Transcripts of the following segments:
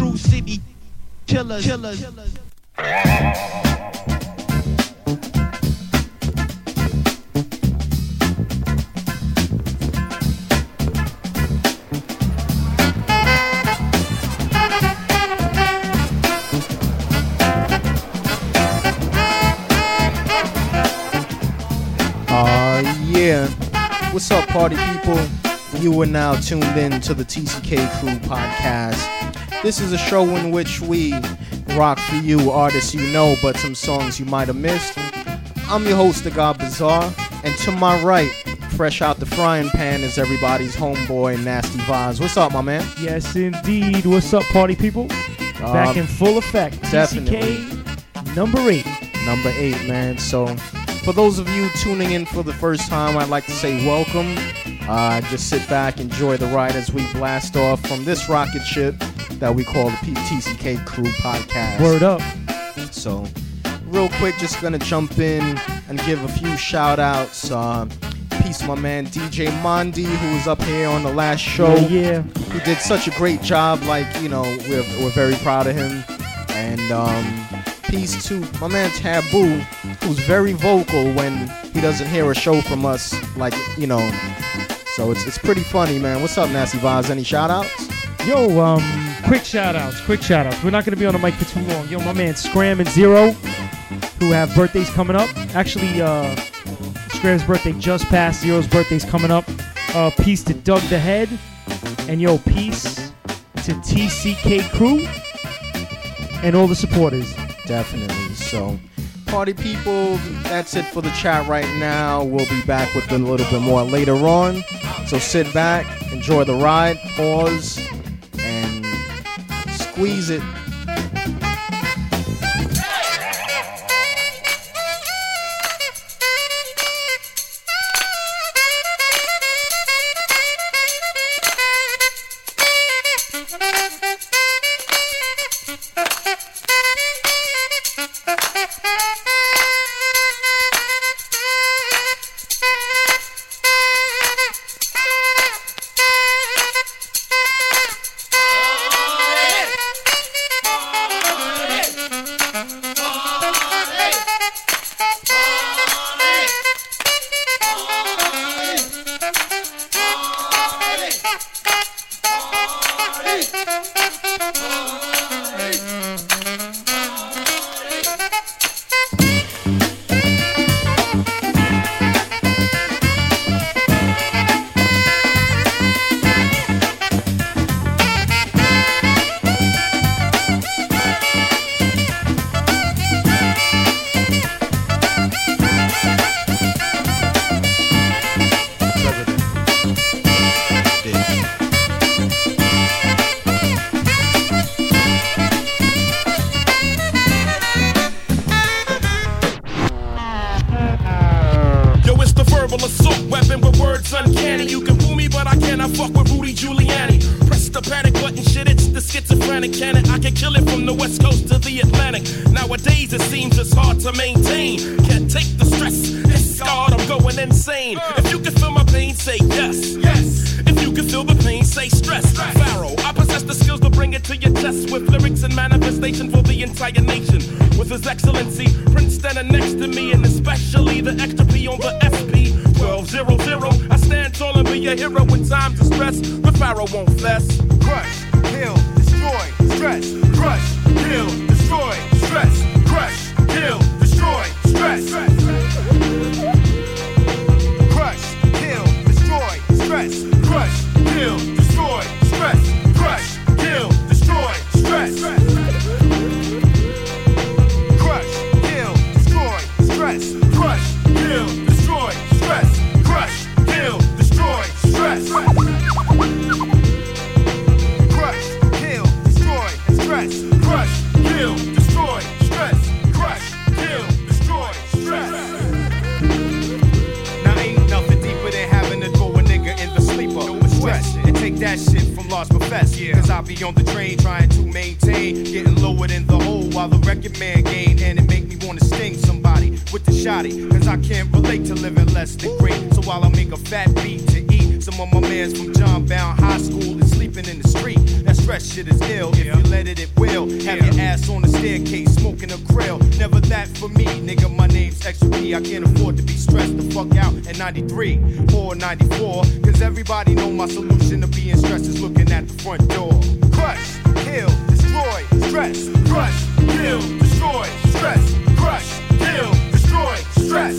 true city killers. killers. Uh. What's up, party people? You are now tuned in to the TCK Krew podcast. This is a show in which we rock for you artists you know, but some songs you might have missed. I'm your host, The God Bzar, and to my right, fresh out the frying pan, is everybody's homeboy, Nasty Vibes. What's up, my man? Yes, indeed. What's up, party people? Back Uh, in full effect. definitely. TCK number eight. number eight, man. So, for those of you tuning in for the first time, I'd like to say welcome. Uh, just sit back, enjoy the ride as we blast off from this rocket ship that we call the PTCK Krew Podcast. Word up. So, real quick, just gonna jump in and give a few shout outs. Uh, peace, my man DJ Mondi, who was up here on the last show. Yeah, He did such a great job. Like, you know, we're, we're very proud of him. And um, peace to my man Taboo, who's very vocal when he doesn't hear a show from us. Like, you know, so it's, it's pretty funny, man. What's up, Nasty Vibes? Any shout outs? Yo, um, quick shout outs. Quick shout outs. We're not going to be on the mic for too long. Yo, my man Scram and Zero, who have birthdays coming up. Actually, uh, Scram's birthday just passed. Zero's birthday's coming up. Uh, peace to Doug the Head. And yo, peace to TCK Krew and all the supporters. Definitely. So, party people, that's it for the chat right now. We'll be back with a little bit more later on. So sit back, enjoy the ride, pause, squeeze it. From Large Professor. Cause I be on the train trying to maintain. Getting lower than the hole while the record man gain. And it make me wanna sting somebody with the shotty. Cause I can't relate to living less than great. So while I make a fat beat to eat, some of my mans from John Bowne High School is sleeping in the street. Stress fresh shit is ill. If you let it, it will. Have your ass on the staircase, smoking a grill. Never that for me, nigga. My name's Extra P. I can't afford to be stressed the fuck out at 93 or 94. Cause everybody know my solution to being stressed is looking at the front door. Crush, kill, destroy, stress. Crush, kill, destroy, stress. Crush, kill, destroy, stress.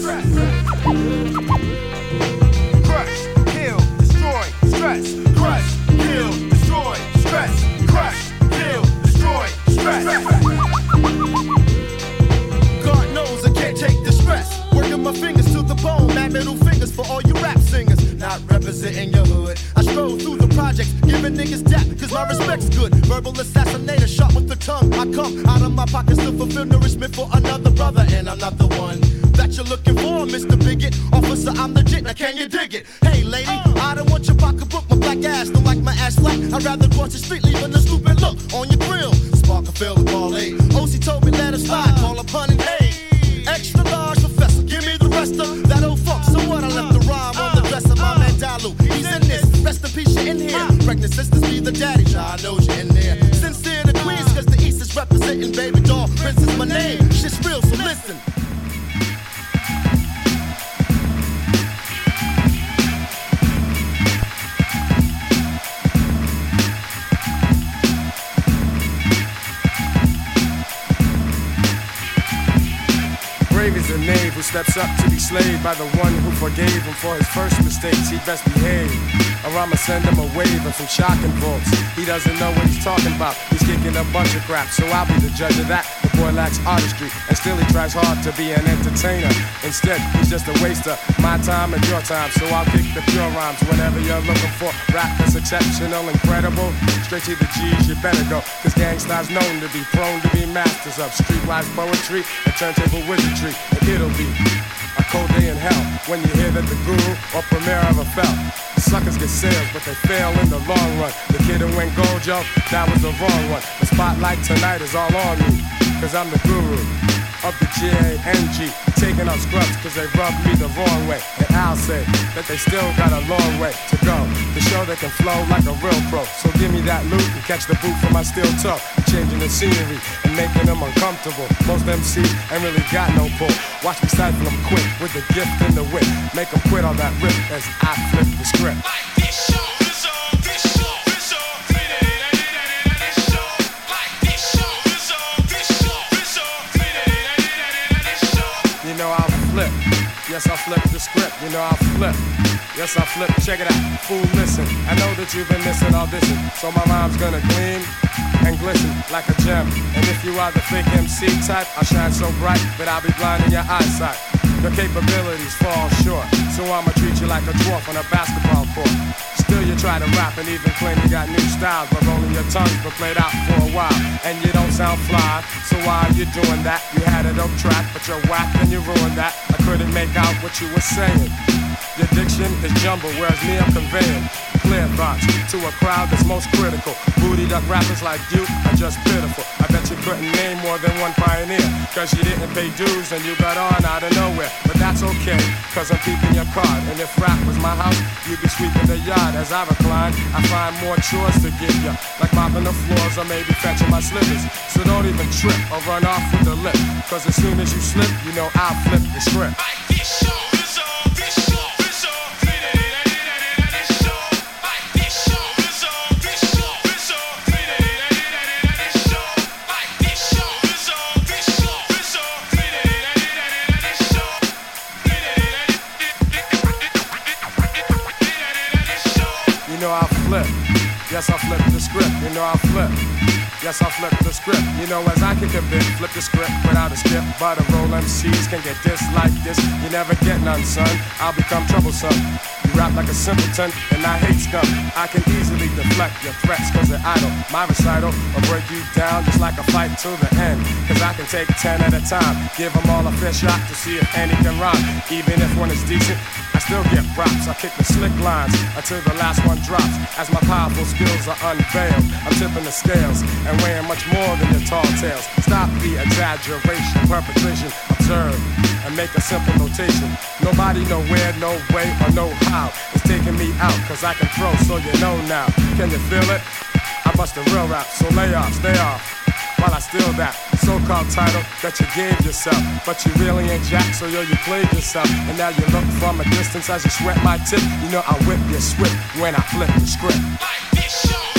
Representing your hood. I stroll through the projects, giving niggas dap, cause my respect's good. Verbal assassinator, shot with the tongue. I come out of my pockets to fulfill nourishment for another brother, and I'm not the one that you're looking for, Mr. Bigot. Officer, I'm legit, now can you dig it? Hey, lady, I don't want your pocketbook, my black ass, don't like my ass flat. I'd rather cross the street, leaving a stupid look on your grill. Spark a fill the ball, A. OC told me let her slide, call a pun and hey. Extra large professor, give me the rest of man He's in this, rest in peace, you in here. Pregnant sisters be the daddy, I know you in there. Sincere to Queens, cause the East is representing baby doll. Prince is my name, shit's real, so listen. Steps up to be slayed by the one who forgave him for his first mistakes. He best behave, or I'ma send him a wave of some shocking bolts. He doesn't know what he's talking about. He's kicking a bunch of crap, so I'll be the judge of that. Boy lacks artistry, and still he tries hard to be an entertainer. Instead, he's just a waster, my time and your time. So I'll kick the pure rhymes whenever you're looking for rap that's exceptional, incredible. Straight to the G's, you better go. Cause gangsters known to be prone to be masters of streetwise poetry and turntable wizardry. And it'll be a cold day in hell when you hear that the guru or premier ever fell. Suckers get sales, but they fail in the long run. The kid who went gold, yo, that was the wrong one. The spotlight tonight is all on me, cause I'm the guru of the G-A-N-G. Taking out scrubs cause they rubbed me the wrong way. And I'll say that they still got a long way to go to show they can flow like a real pro. So give me that loot and catch the boot from my steel toe. Changing the scenery and making them uncomfortable. Most MCs ain't really got no pull. Watch me stifle them quick with the gift and the wit. Make them quit on that rip as I flip the script. You know I'll flip the script. You know I'll flip. Yes, I'll flip. Check it out. Fool, listen. I know that you've been missing audition. So my rhyme's gonna gleam and glisten like a gem. And if you are the fake MC type, I'll shine so bright that I'll be blinding your eyesight. Your capabilities fall short. So I'ma treat you like a dwarf on a basketball court. Still you try to rap and even claim you got new styles, but only your tongue's been played out for a while. And you don't sound fly, so why are you doing that? You had a dope track, but you're whack and you ruined that. I couldn't make out what you were saying. Your diction is jumbled, whereas me I'm conveying clear thoughts to a crowd that's most critical. Booty duck rappers like you are just pitiful. I bet you couldn't name more than one pioneer, cause you didn't pay dues and you got on out of nowhere. But that's okay, cause I'm keeping your card. And if rap was my house, you'd be sweeping the yard as I recline. I find more chores to give you, like mopping the floors or maybe fetching my slippers. So don't even trip or run off with the lip, cause as soon as you slip, you know I'll flip the script. Yes, I'll flip the script. You know I'll flip. Yes, I'll flip the script. You know, as I can bit, flip the script without a skip. But a roll MCs can get this like this. You never get none, son. I'll become troublesome. You rap like a simpleton, and I hate scum. I can easily deflect your threats, cause they're idle. My recital will break you down just like a fight to the end. Cause I can take 10 at a time. Give them all a fair shot to see if any can rhyme. Even if one is decent, I still get props. I kick the slick lines until the last one drops. As my powerful skills are unveiled, I'm tipping the scales and weighing much more than the tall tales. Stop the exaggeration, perpetration, observe, and make a simple notation. Nobody, nowhere, no way, or no how is taking me out, cause I can throw, so you know now. Can you feel it? I bust a real rap, so lay off, stay off. While I steal that so-called title that you gave yourself, but you really ain't jack, so yo, you played yourself. And now you look from a distance as you sweat my tip. You know I whip your whip when I flip the script. Like this show.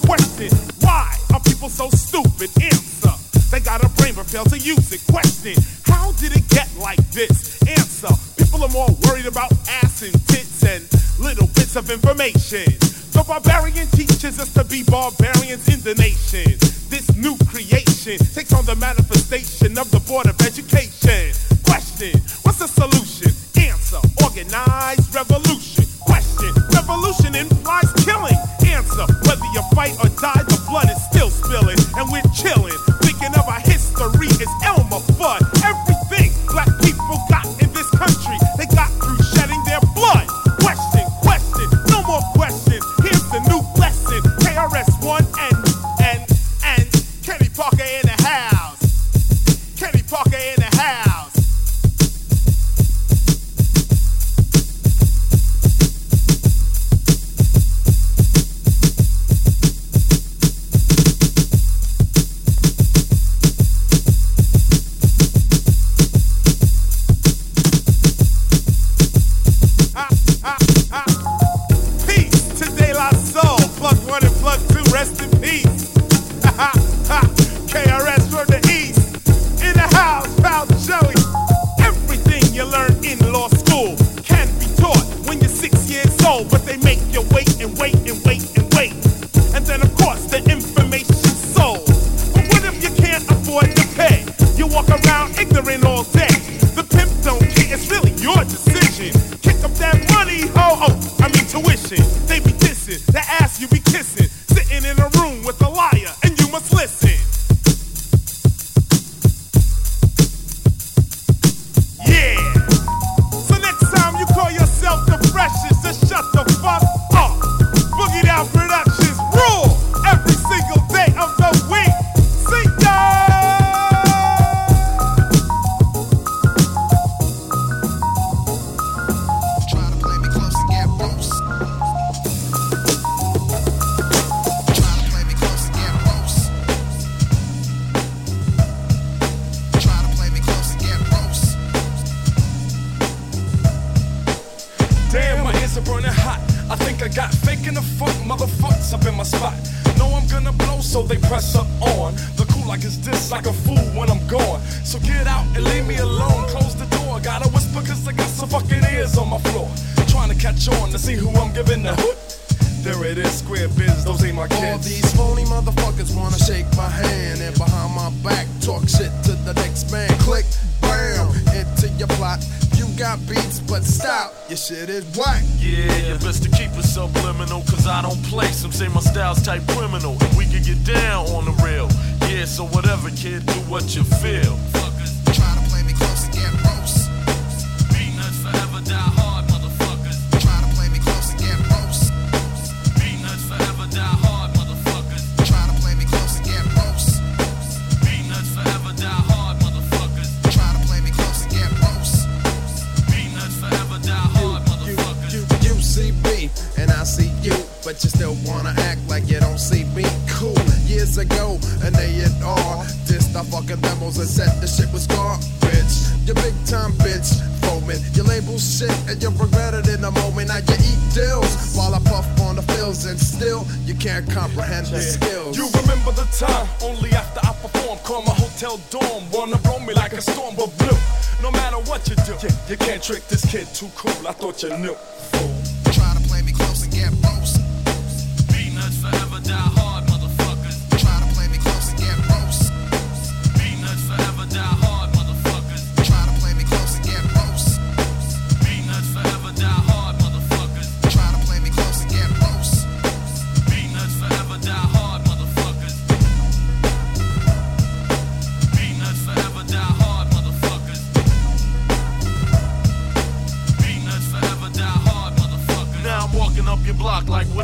Question. Why are people so stupid? Answer. They got a brain but fail to use it. Question. How did it get like this? Answer. People are more worried about ass and tits and little bits of information. The barbarian teaches us to be barbarians in the nation. This new creation takes on the manifestation of the Board of Education. Question What's the solution? watching.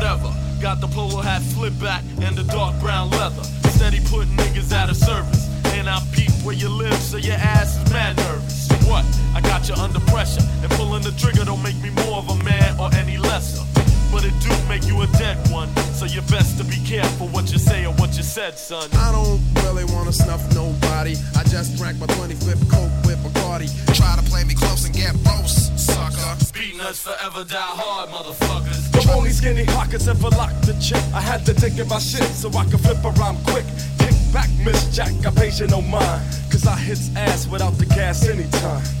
forever. Got the polo hat flip back and the dark brown leather. Steady putting niggas out of service. And I peep where you live, so your ass is mad nervous. What? I got you under pressure. And pulling the trigger don't make me more of a man or any lesser. But it do make you a dead one. So you best to be careful what you say or what you said, son. I don't really wanna snuff nobody. I just drank my 25th Coke with Bacardi. Try to play me close and get boast, sucker. Beating us forever, die hard, motherfuckers. Only skinny pockets ever locked lock to chick. I had to take in my shit so I could flip around quick. Kick back, Miss Jack, I'm patient no mind. Cause I hits ass without the gas anytime.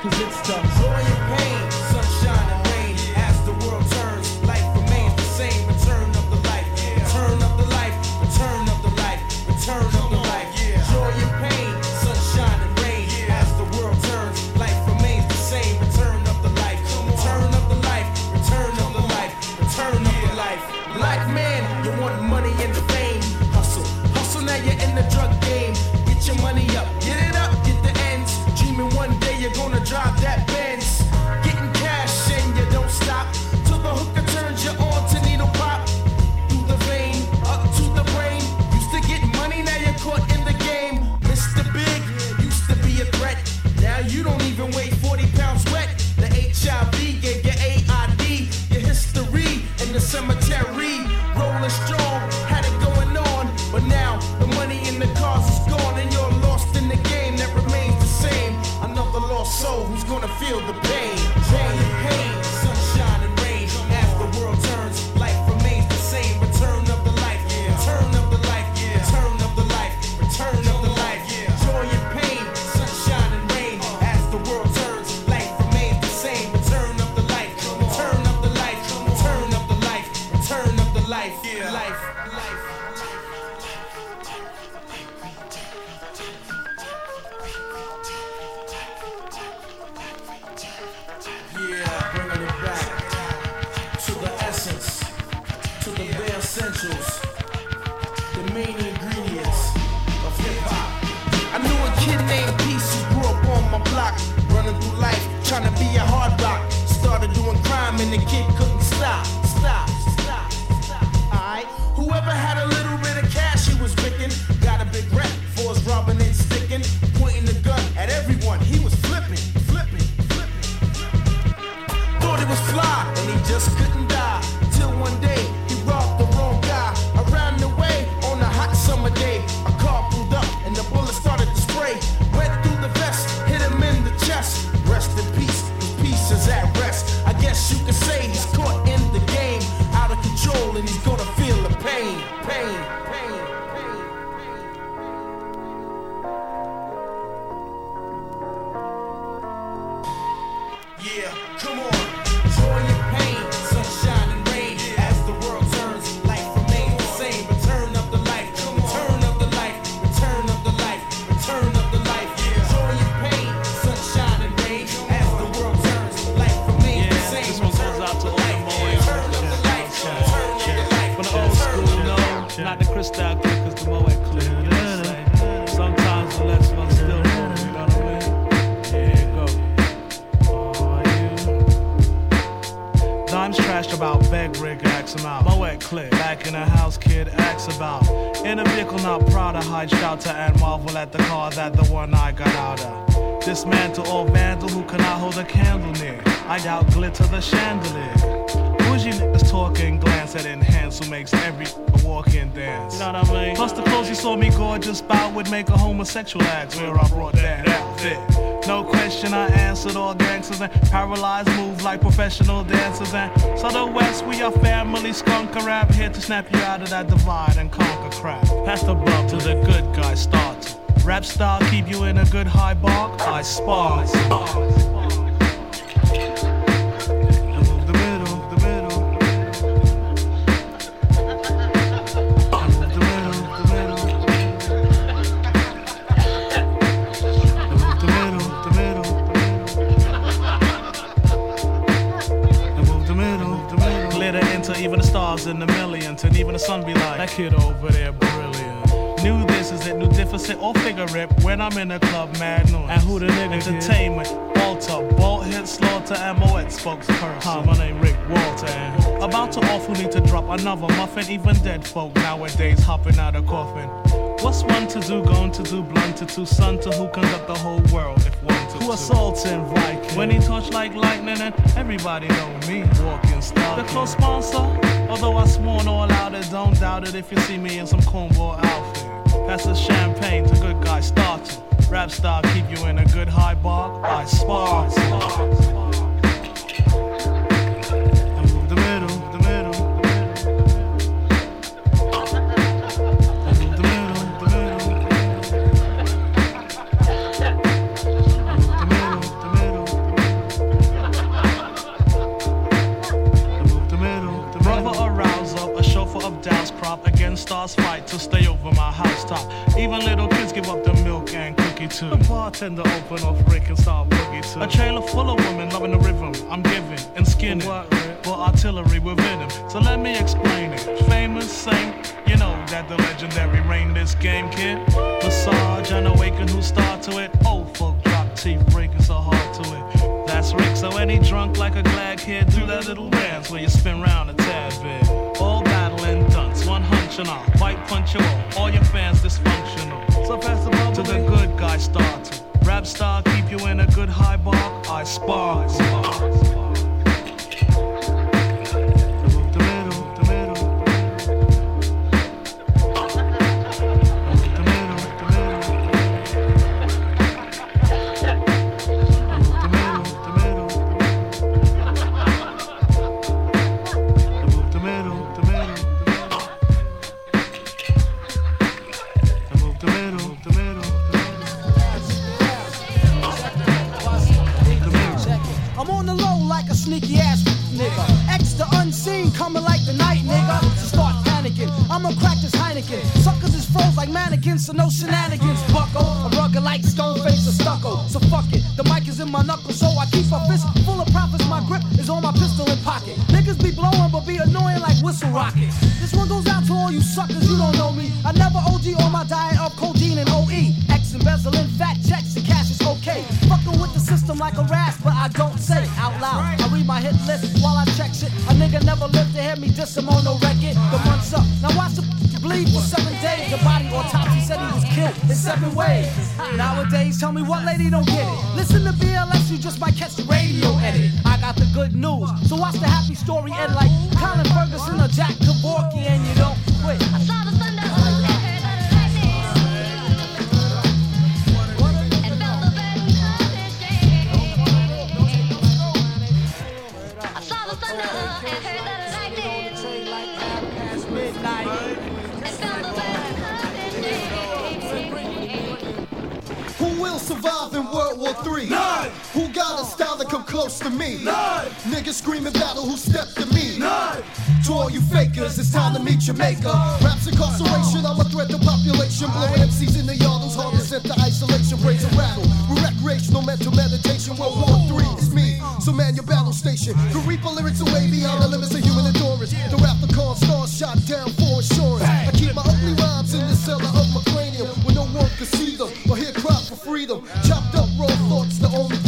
Cause it's the joy and pain. He's caught rig, ax him out. Moet click, back in the house, kid, ax about. In a vehicle, not proud of hide, to and marvel at the car that the one I got out of. Dismantle all vandal who cannot hold a candle near. I doubt glitter the chandelier. Bougie niggas talking, glance at enhance who makes every walk in dance. You know what I mean? Plus the clothes you saw me gorgeous bout would make a homosexual act where I brought that outfit. No question, I answered all gangsters and paralyzed moves like professional dancers. And so the West, we are family skunk rap here to snap you out of that divide and conquer crap. Pass the buck to the good guy start. Rap style keep you in a good high bark. I spar. Stars in the millions, and even the sun be like, that kid over there brilliant. Knew this is it, new deficit or figure rip when I'm in the club, mad noise. And who the nigga Entertainment, Walter, Bolt hit slaughter, and Moet spokesperson. Hi, my name Rick Walter, and about to off who need to drop another muffin. Even dead folk nowadays hopping out of coffin. What's one to do, going to do, blunt to two, son to who conduct the whole world if one to Who assaults assaulting Viking? When he touch like lightning and everybody know me, walking star. The close sponsor, although I sworn all out it, don't doubt it if you see me in some cornball outfit. That's a champagne to good guy starter. Rap style keep you in a good high bar. I spar. The middle, the middle. The middle, the middle. The middle, the middle. The middle, the middle. Brother up, a of stars fight to stay over my housetop. Even little too. The bartender open off Rick and start boogie too. A trailer full of women loving the rhythm I'm giving and skinning. But artillery within him. So let me explain it. Famous saint, you know that the legendary reign this game, kid. Massage and awaken who start to it. Oh, Old folk drop teeth breaking so hard to it. That's Rick, so any drunk like a glad kid, do that little dance where you spin round a tad bit. All battle and dunce, one hunch and all, fight punch you all, all your fans dysfunctional. Pass the ball to the good guy starter. Rap star keep you in a good high bar. I spar. spar. seven ways. Nowadays, tell me what lady don't get it. Listen to BLS, you just might catch the radio edit. I got the good news, so watch the happy story end like Colin Ferguson or Jack Kevorkian, and you don't quit. World War Three. None. Who got a style that come close to me? None. Niggas screaming battle, who stepped to me? None. To all you fakers, it's time to meet your maker. Raps incarceration, I'm a threat to population. Blow MCs in the yard, those hardly sent to isolation. Raise a rattle. We're recreational, mental meditation. World War III is me. So man, your battle station. The Reaper lyrics away beyond the limits of human endurance. The rap the car stars shot down for insurance. I keep my ugly rhymes in the cellar of my cranium where no one can see them freedom. Chopped up raw thoughts, the only thing.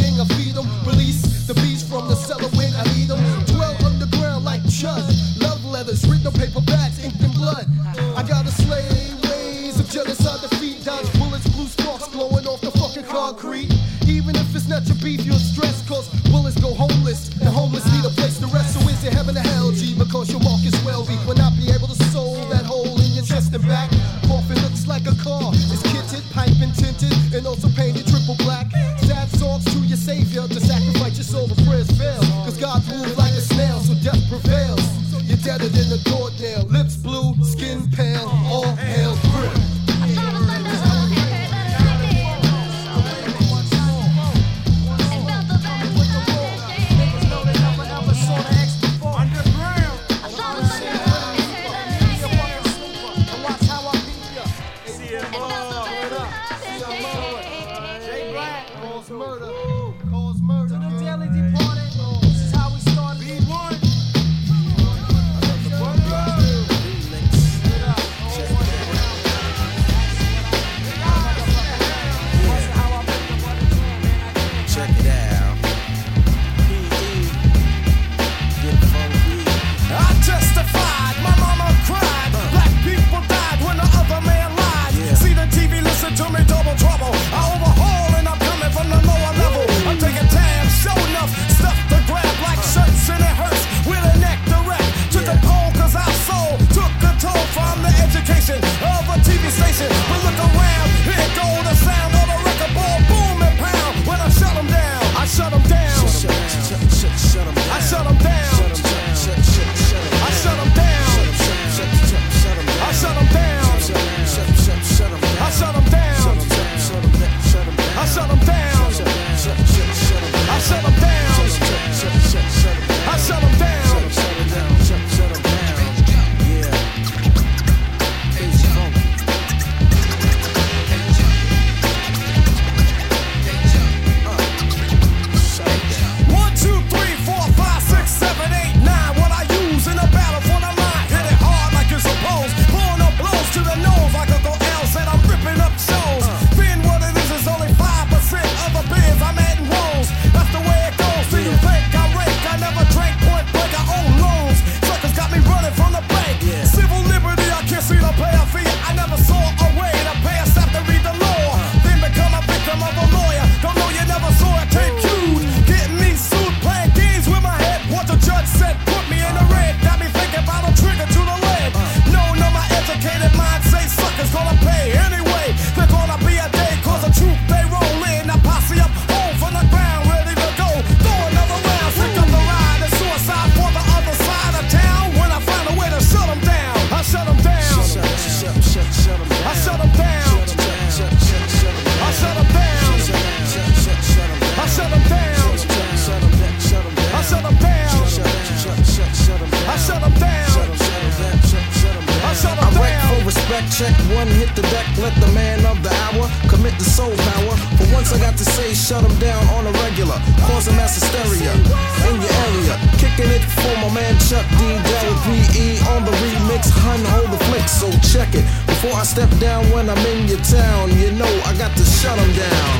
so check it. Before I step down when I'm in your town, you know I got to shut them down.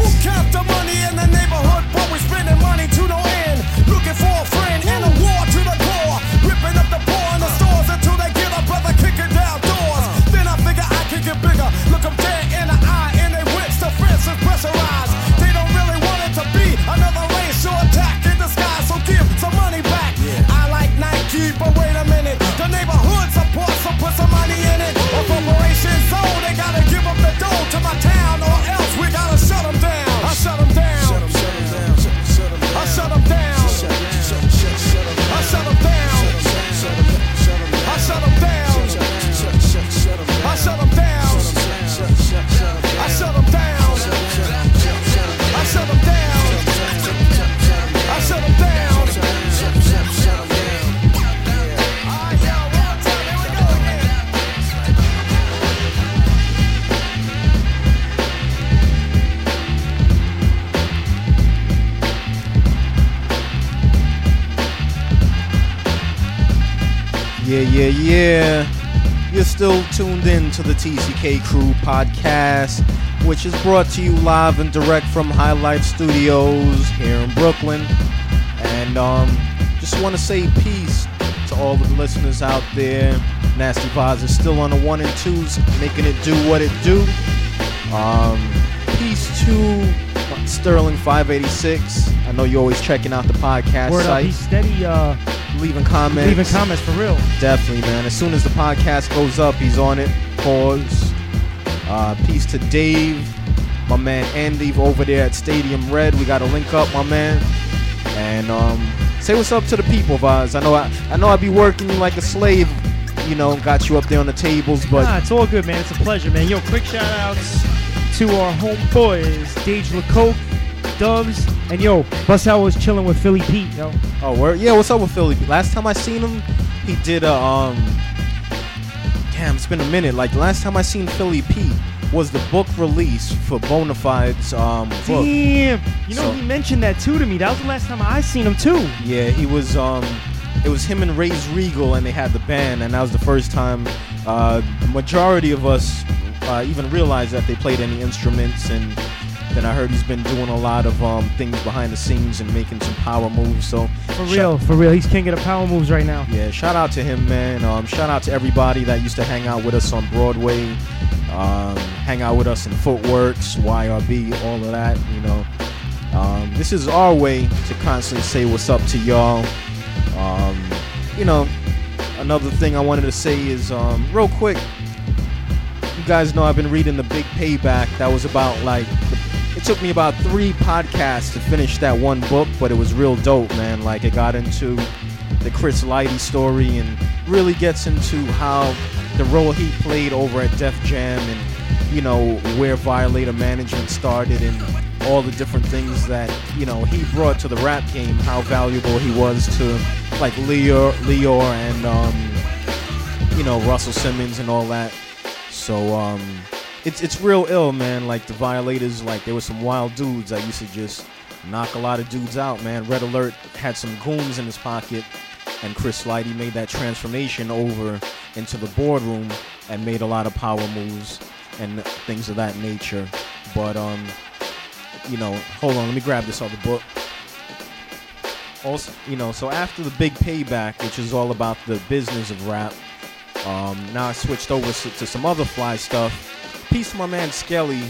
Who count the money in the neighborhood, but we're spending money to no end. Looking for a friend in a war Yeah, yeah, yeah. You're still tuned in to the TCK Krew podcast, which is brought to you live and direct from High Life Studios here in Brooklyn. And um, just want to say peace to all the listeners out there. Nasty Vaz is still on the one and twos, making it do what it do. Um, peace to Sterling 586. I know you're always checking out the podcast Word up, site, he's steady uh, leaving comments. leaving comments for real. Definitely, man. As soon as the podcast goes up, he's on it. Pause. Uh, peace to Dave, my man Andy over there at Stadium Red. We got to link up, my man. And um, say what's up to the people, Vaz. I know I, I know I be working you like a slave. You know, got you up there on the tables, but Nah, it's all good, man. It's a pleasure, man. Yo, quick shout outs to our homeboys, Dage LeCoque, Dubs, and yo, Bzar was chilling with Philly Pete, yo. Oh, word? Yeah, what's up with Philly? Pete? Last time I seen him, he did a um. Damn, it's been a minute. Like last time I seen Philly Pete was the book release for Bonafide's um book. Damn. You know, So- he mentioned that too to me. That was the last time I seen him too. Yeah, he was. Um, it was him and Ray's Regal, and they had the band, and that was the first time uh, majority of us uh, even realized that they played any instruments. And then I heard he's been doing a lot of um, things behind the scenes and making some power moves. So For real, for real. He's king of the power moves right now. yeah, shout out to him, man. Um, shout out to everybody that used to hang out with us on Broadway, um, hang out with us in Footworks, YRB, all of that. You know, um, this is our way to constantly say what's up to y'all. Um, you know, another thing I wanted to say is um, real quick. You guys know I've been reading the Big Payback. That was about like it took me about three podcasts to finish that one book, but it was real dope, man. Like it got into the Chris Lighty story and really gets into how the role he played over at Def Jam and you know where Violator management started and all the different things that you know he brought to the rap game. How valuable he was to like Lyor, Lyor, and um, you know Russell Simmons and all that. So um, it's it's real ill, man. Like the violators, like there were some wild dudes I used to just knock a lot of dudes out, man. Red Alert had some goons in his pocket, and Chris Lighty made that transformation over into the boardroom and made a lot of power moves and things of that nature. But um, you know, hold on, let me grab this other book. Also, you know, so after the big payback, which is all about the business of rap, um, now I switched over to some other fly stuff. Peace to my man Skelly,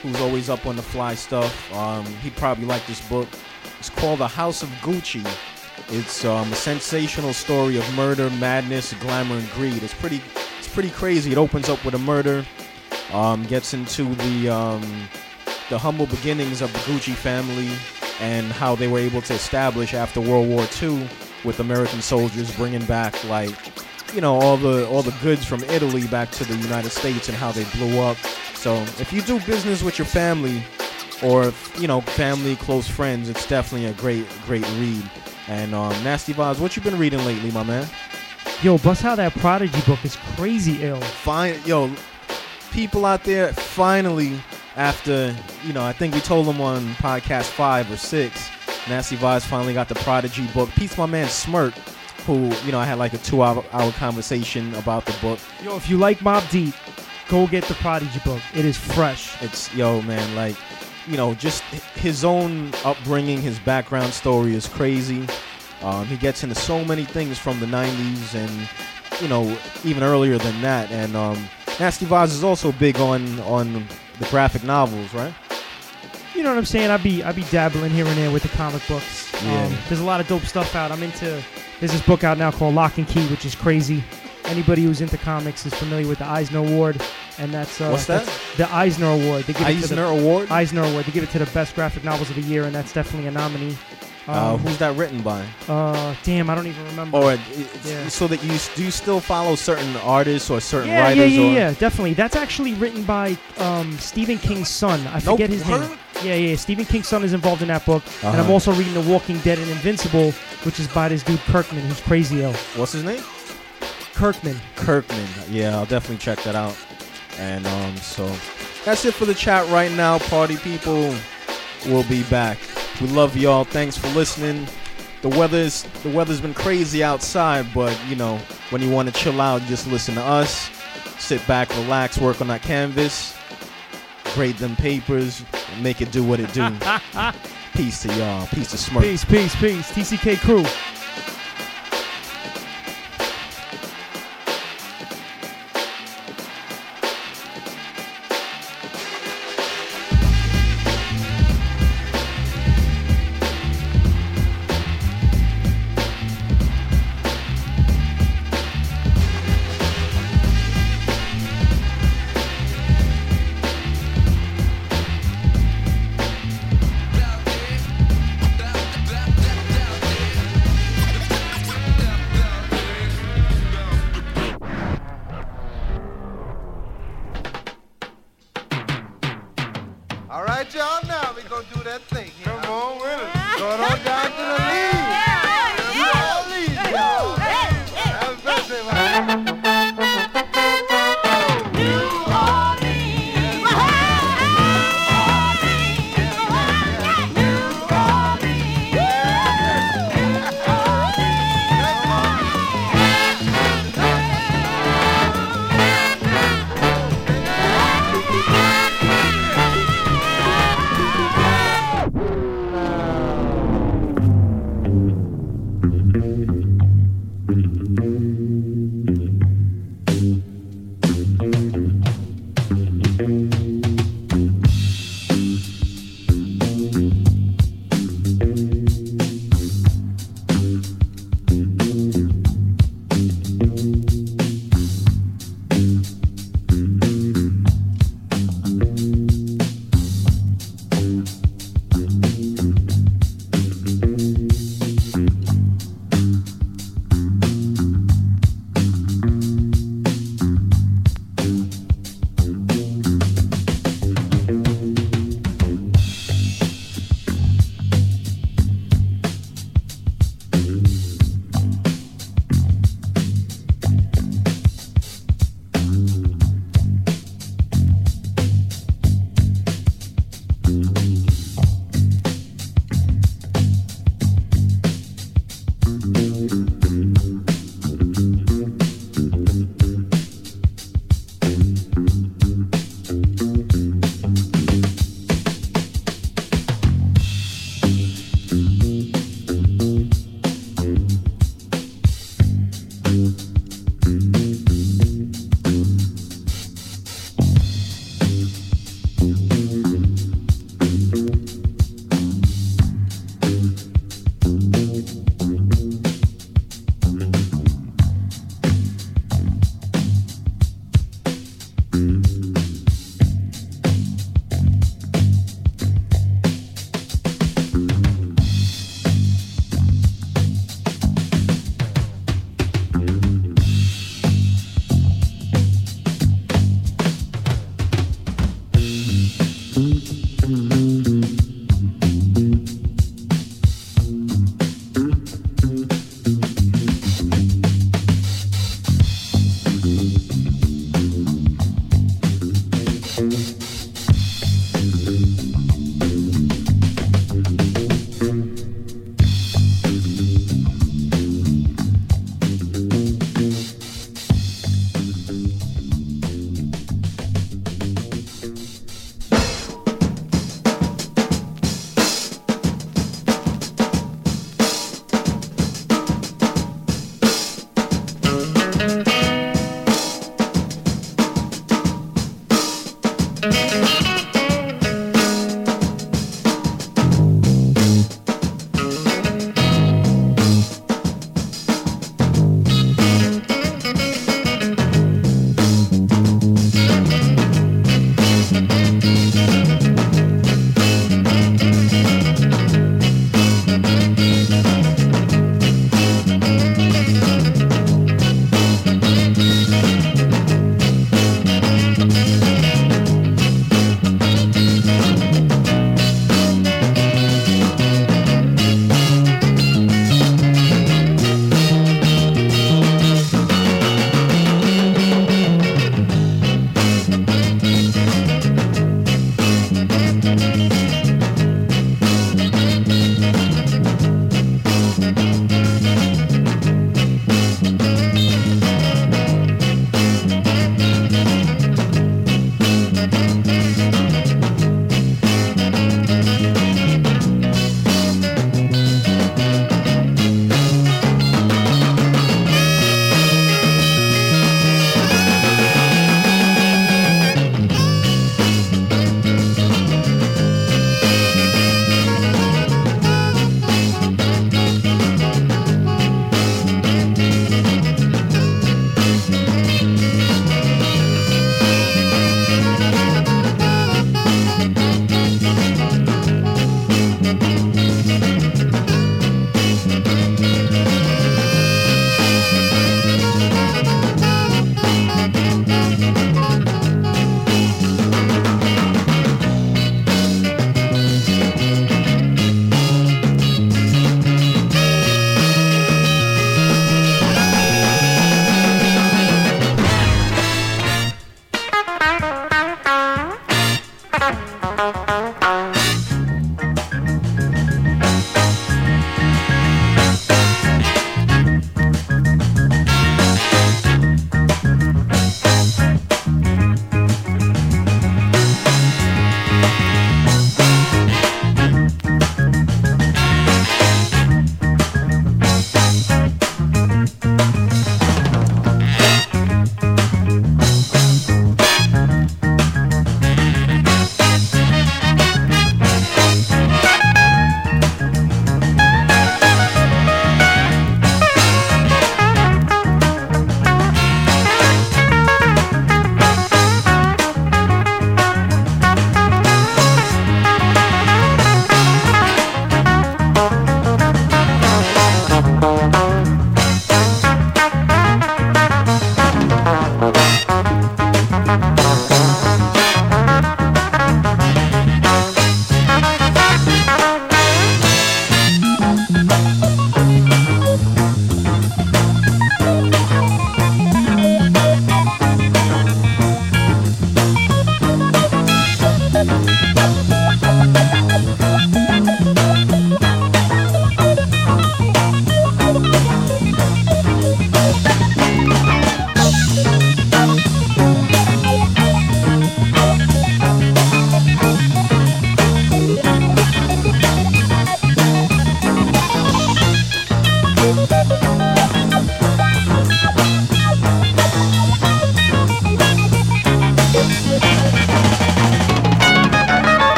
who's always up on the fly stuff. Um, he'd probably like this book. It's called The House of Gucci. It's um, a sensational story of murder, madness, glamour, and greed. It's pretty, it's pretty crazy. It opens up with a murder, um, gets into the um, the humble beginnings of the Gucci family and how they were able to establish after World War II with American soldiers bringing back like you know all the all the goods from Italy back to the United States and how they blew up. So if you do business with your family or you know family close friends, it's definitely a great great read. And um, Nasty Vaz, what you been reading lately, my man? Yo, Bzar that Prodigy book is crazy ill. Fine, yo, people out there finally after you know I think we told them on podcast five or six. Nasty Vaz finally got the Prodigy book. Peace, my man Smirk, who you know I had like a two hour hour conversation about the book. Yo, if you like Mobb Deep, go get the Prodigy book. It is fresh. It's yo man, like you know, just his own upbringing, his background story is crazy. Um, he gets into so many things from the '90s and you know even earlier than that. And um, Nasty Vaz is also big on on the graphic novels, right? You know what I'm saying? I'd be I'd be dabbling here and there with the comic books. Yeah. Um, there's a lot of dope stuff out. I'm into. There's this book out now called Locke and Key, which is crazy. Anybody who's into comics is familiar with the Eisner Award, and that's uh, What's that? that's The Eisner Award. They give it to Eisner the, Award? Eisner Award. They give it to the best graphic novels of the year, and that's definitely a nominee. Uh, Um, who's that written by? Uh, damn, I don't even remember. Or Yeah. so that you do you still follow certain artists or certain yeah, writers? yeah, yeah, or yeah, definitely. That's actually written by um, Stephen King's son. I forget his name. Yeah, yeah. Stephen King's son is involved in that book, and I'm Uh-huh. also reading The Walking Dead and Invincible, which is by this dude Kirkman, who's crazy ill. What's his name? Kirkman. Kirkman. Yeah, I'll definitely check that out. And um, so that's it for the chat right now, party people. We'll be back. We love y'all. Thanks for listening. the weather's the weather's been crazy outside, but you know when you want to chill out, just listen to us. Sit back, relax, work on that canvas, grade them papers, and make it do what it do. Peace to y'all. Peace to Smirk. Peace, peace, peace. TCK Krew.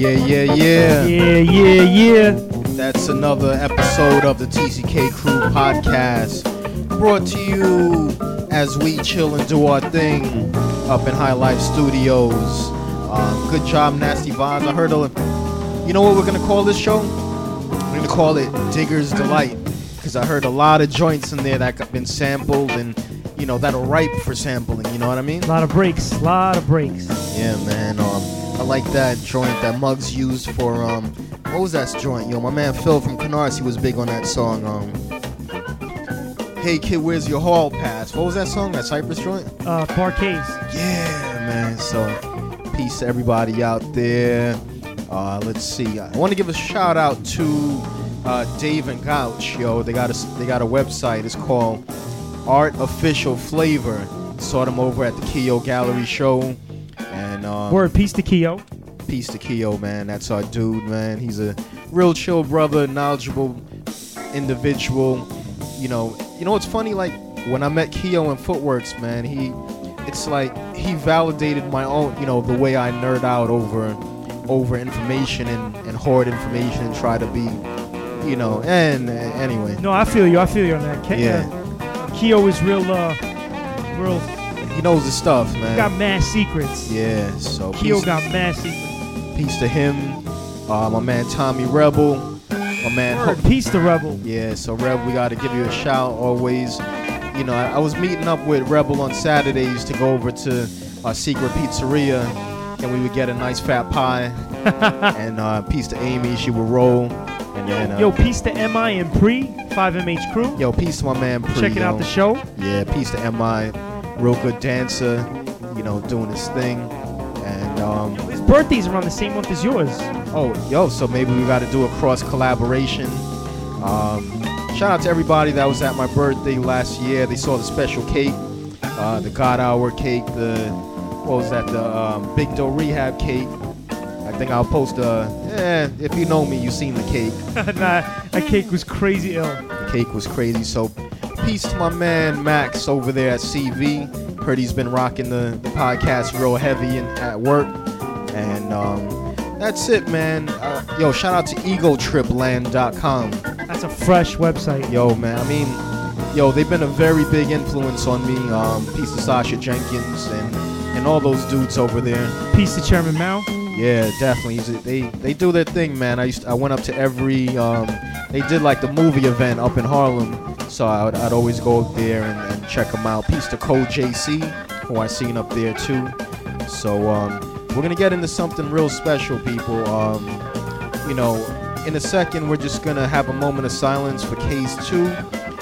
Yeah, yeah, yeah, yeah. Yeah, yeah. That's another episode of the TCK Krew podcast. Brought to you as we chill and do our thing up in High Life Studios. Um, good job, Nasty Vibes. I heard a. You know what we're gonna call this show? We're gonna call it Digger's Delight. Because I heard a lot of joints in there that have been sampled and, you know, that are ripe for sampling. You know what I mean? A lot of breaks. A lot of breaks. Yeah, man. I like that joint that Muggs used for um, what was that joint? Yo, my man Phil from Canarsie he was big on that song. Um, Hey kid, where's your hall pass? What was that song? That Cypress joint? Uh, Parquets. Yeah, man. So, peace to everybody out there. Uh, let's see. I want to give a shout out to uh, Dave and Gouch. Yo, they got a they got a website. It's called Art Official Flavor. Saw them over at the Keo Gallery show. And um, Word, peace to Keo. Peace to Keo, man. That's our dude, man. He's a real chill brother, knowledgeable individual. You know, you know what's funny? Like when I met Keo in Footworks, man, he, it's like he validated my own, you know, the way I nerd out over, over information and, and hoard information and try to be, you know. And uh, anyway, No, I feel you. I feel you on that. Ke- Yeah. uh, Keo is real, uh, real. He knows the stuff, man. He Got mad secrets. Yeah, so Keo peace- got mad secrets. Peace to him. Uh, my man Tommy Rebel. My man. Word, peace to Rebel. Yeah, so Rebel, we got to give you a shout always. You know, I, I was meeting up with Rebel on Saturdays to go over to our secret pizzeria, and we would get a nice fat pie. and uh, peace to Amy, she would roll. And then, uh, Yo, peace to MI and Pre, 5MH crew. yo, peace to my man. Pre, Checking out the show. Yeah, peace to Mi, real good dancer. You know, doing his thing. And um, His birthday's around the same month as yours. Oh, yo, so maybe we got to do a cross collaboration. Um, shout out to everybody that was at my birthday last year. They saw the special cake, uh, the God Hour cake, the what was that, the um, Big Dough Rehab cake. I think I'll post a. Eh, if you know me, you've seen the cake. nah, that cake was crazy ill. The cake was crazy. So, peace to my man Max over there at CV. Heard he's been rocking the, the podcast real heavy and at work. And um, that's it, man. Uh, yo, shout out to egotripland.com. That's a fresh website. Yo, man. I mean, yo, they've been a very big influence on me. Um, peace to Sasha Jenkins and, and all those dudes over there. Peace to Chairman Mao. Yeah, definitely. They they do their thing, man. I used I went up to every um, they did like the movie event up in Harlem, so I would, I'd always go up there and, and check them out. Peace to Code JC, who I seen up there too. So um, we're gonna get into something real special, people. Um, you know, in a second we're just gonna have a moment of silence for Case Two,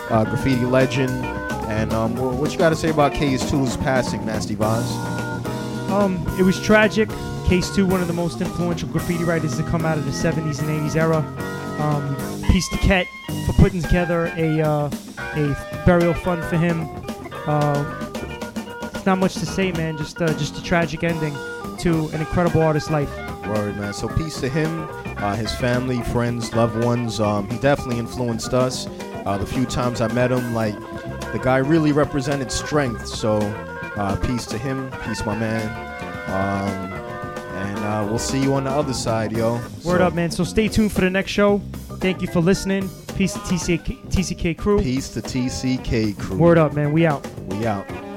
uh, graffiti legend. And um, what you got to say about Case 2's passing, Nasty Vaz? Um, it was tragic. Case 2, one of the most influential graffiti writers to come out of the 70s and 80s era. Um, peace to Ket for putting together a uh, a burial fund for him. Uh, it's not much to say, man. Just uh, just a tragic ending to an incredible artist's life. Word, man. So peace to him, uh, his family, friends, loved ones. Um, he definitely influenced us. Uh, the few times I met him, like the guy really represented strength. So uh, peace to him, peace, my man. Um, and uh, we'll see you on the other side, yo. Word So, up, man. So stay tuned for the next show. Thank you for listening. Peace to TCK, TCK Krew. Peace to TCK Krew. Word up, man. We out. We out.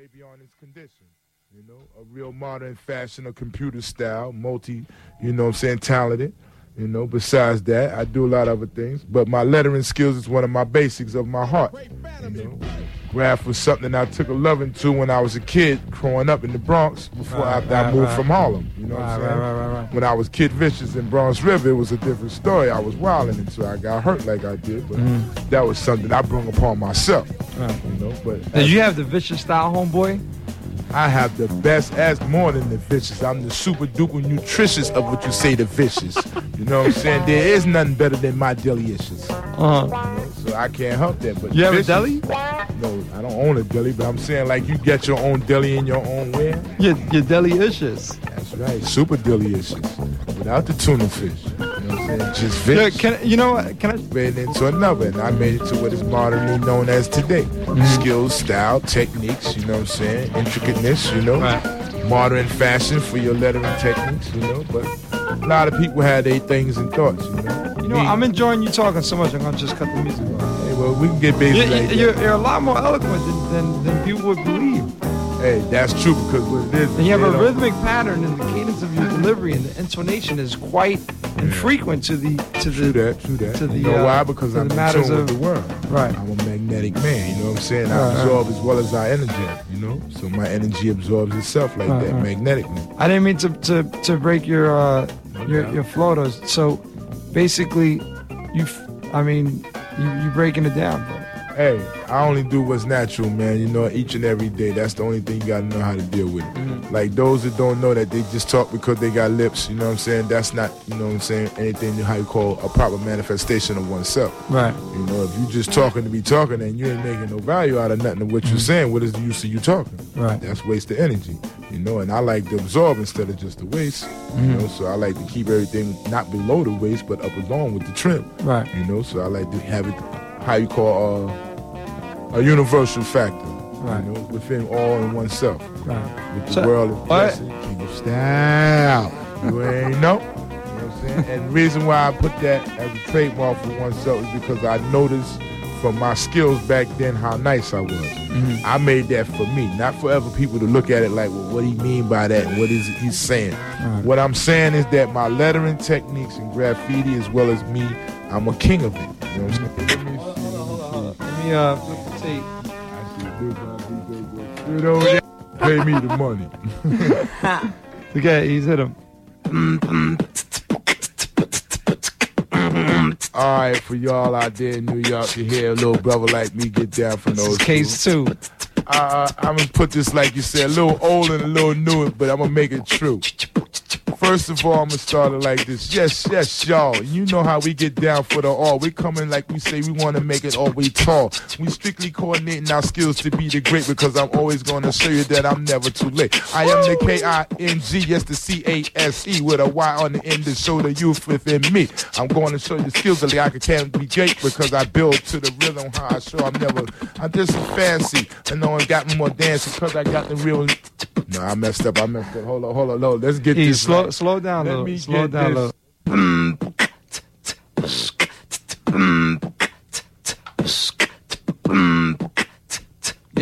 Way beyond his condition. You know, a real modern fashion, a computer style, multi, you know I'm saying, talented. You know, besides that, I do a lot of other things. But my lettering skills is one of my basics of my heart. You know, graph was something I took a loving to when I was a kid growing up in the Bronx before Right, I right, moved right. from Harlem. You know what I'm saying? right, right, right. When I was Kid Vicious in Bronx River, it was a different story. I was wilding until I got hurt like I did. But Mhm. that was something I brought upon myself. Right. You know, but Did you have the vicious style, homeboy? I have the best ass more than the vicious. I'm the super duper nutritious of what you say the vicious. You know what I'm saying? There is nothing better than my delicious. Uh-huh. So I can't help that. But You have a deli? No, I don't own a deli, but I'm saying like you get your own deli in your own way. Your, your delicious. That's right, super delicious. Without the tuna fish. You know what Just Yeah, can, you know what? Can I? It into another, and I made it to what is modernly known as today. Mm-hmm. Skills, style, techniques, you know what I'm saying? Intricateness, you know? Modern fashion for your lettering techniques, you know? But a lot of people have their things and thoughts, you know? You know, I'm enjoying you talking so much. I'm gonna just cut the music off. Hey, well, we can get busy You- like you're, you're a lot more eloquent than, than, than people would believe. Hey, that's true because what it is. And you have a rhythmic pattern, and the cadence of your delivery and the intonation is quite infrequent to the to the True that, true that. to the you know uh, why? Because I'm the in tune of with the world. Right. I'm a magnetic man, you know what I'm saying? I Right, right. absorb as well as I energetic, you know? So my energy absorbs itself like Right, that, magnetically. I didn't mean to to, to break your uh, your your floaters. So basically, you I mean you you breaking it down, bro. Hey, I only do what's natural, man. You know, each and every day. That's the only thing you gotta know how to deal with. Mm-hmm. Like those that don't know that they just talk because they got lips, you know what I'm saying? That's not, you know what I'm saying, anything how you call a proper manifestation of oneself. Right. You know, if you just talking to be talking and you ain't making no value out of nothing of what you're saying, what is the use of you talking? Mm-hmm. Right. That's waste of energy. You know, and I like to absorb instead of just the waste. You Mhm. know, so I like to keep everything not below the waist but up along with the trim. Right. You know, so I like to have it how you call uh, a universal factor. Right. You know, within all in oneself. Right. With the So- world of blessing, king of style. You ain't know. You know what I'm saying? And the reason why I put that as a trademark for oneself is because I noticed from my skills back then how nice I was. Mm-hmm. I made that for me, not for other people to look at it like, well, what do you mean by that? What is he saying? Right. What I'm saying is that my lettering techniques and graffiti, as well as me, I'm a king of it. You know what I'm saying? Let me see. Let me uh flip the tape. Dude over there, pay me the money. Okay, he's hit him. All right, for y'all out there in New York to hear a little brother like me get down from those. is case two. Uh, I'm gonna put this like you said, a little old and a little new, but I'm gonna make it true. First of all, I'm gonna start it like this. Yes, yes, y'all. You know how we get down for the all. We coming like we say we want to make it all we tall. We strictly coordinating our skills to be the great because I'm always gonna show you that I'm never too late. I am the K-I-N-G, yes, the C-A-S-E with a Y on the end to show the youth within me. I'm going to show you skills that I can be great because I build to the rhythm how I show I'm never. I'm just fancy. And no one got me more dancing because I got the real. No, I messed up. I messed up. Hold on, hold on, hold on. Let's get Hey, this. slow right. Slow down Let little. me Slow down this. little.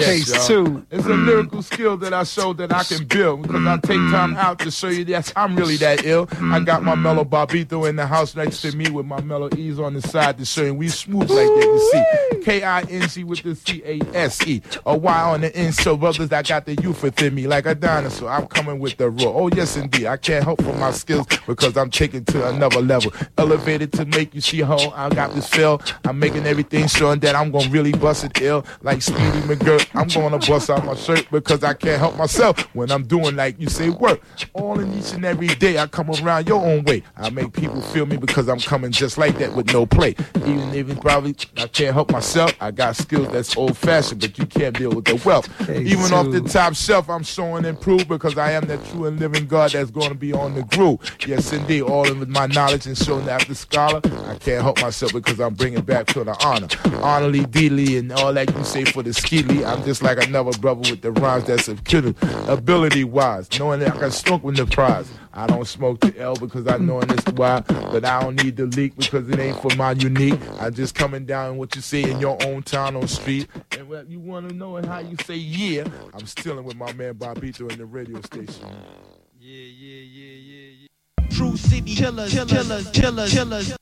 Case y'all. two. It's a lyrical skill that I show that I can build because I take time mm-hmm. out to show you that I'm really that ill. I got my mm-hmm. mellow Bobbito in the house next to me with my mellow E's on the side to show you we smooth like that. You see, K I N G with the C A S E, a Y on the end. So brothers, I got the youth within me like a dinosaur. I'm coming with the raw. Oh yes, indeed. I can't help for my skills because I'm taking to another level, elevated to make you see how I got this feel. I'm making everything showing that I'm gonna really bust it ill like Speedy McGirt. I'm gonna bust out my shirt because I can't help myself when I'm doing like you say work. All in each and every day I come around your own way. I make people feel me because I'm coming just like that with no play. Even if probably I can't help myself, I got skills that's old fashioned, but you can't deal with the wealth. Even off the top shelf, I'm showing improve because I am that true and living God that's gonna be on the groove. Yes, indeed, all of my knowledge and showing after scholar, I can't help myself because I'm bringing back to the honor. Honorly, deedly, and all that you say for the skeely. I I'm just like another brother with the rhymes that's of killer ability wise, knowing that I can smoke with the prize. I don't smoke the L because I know it's why, but I don't need the leak because it ain't for my unique. I'm just coming down what you see in your own town on street. And what you want to know and how you say yeah, I'm stealing with my man Bobbito in the radio station. Yeah, yeah, yeah, yeah, yeah. True city killers, killers, killers, killers.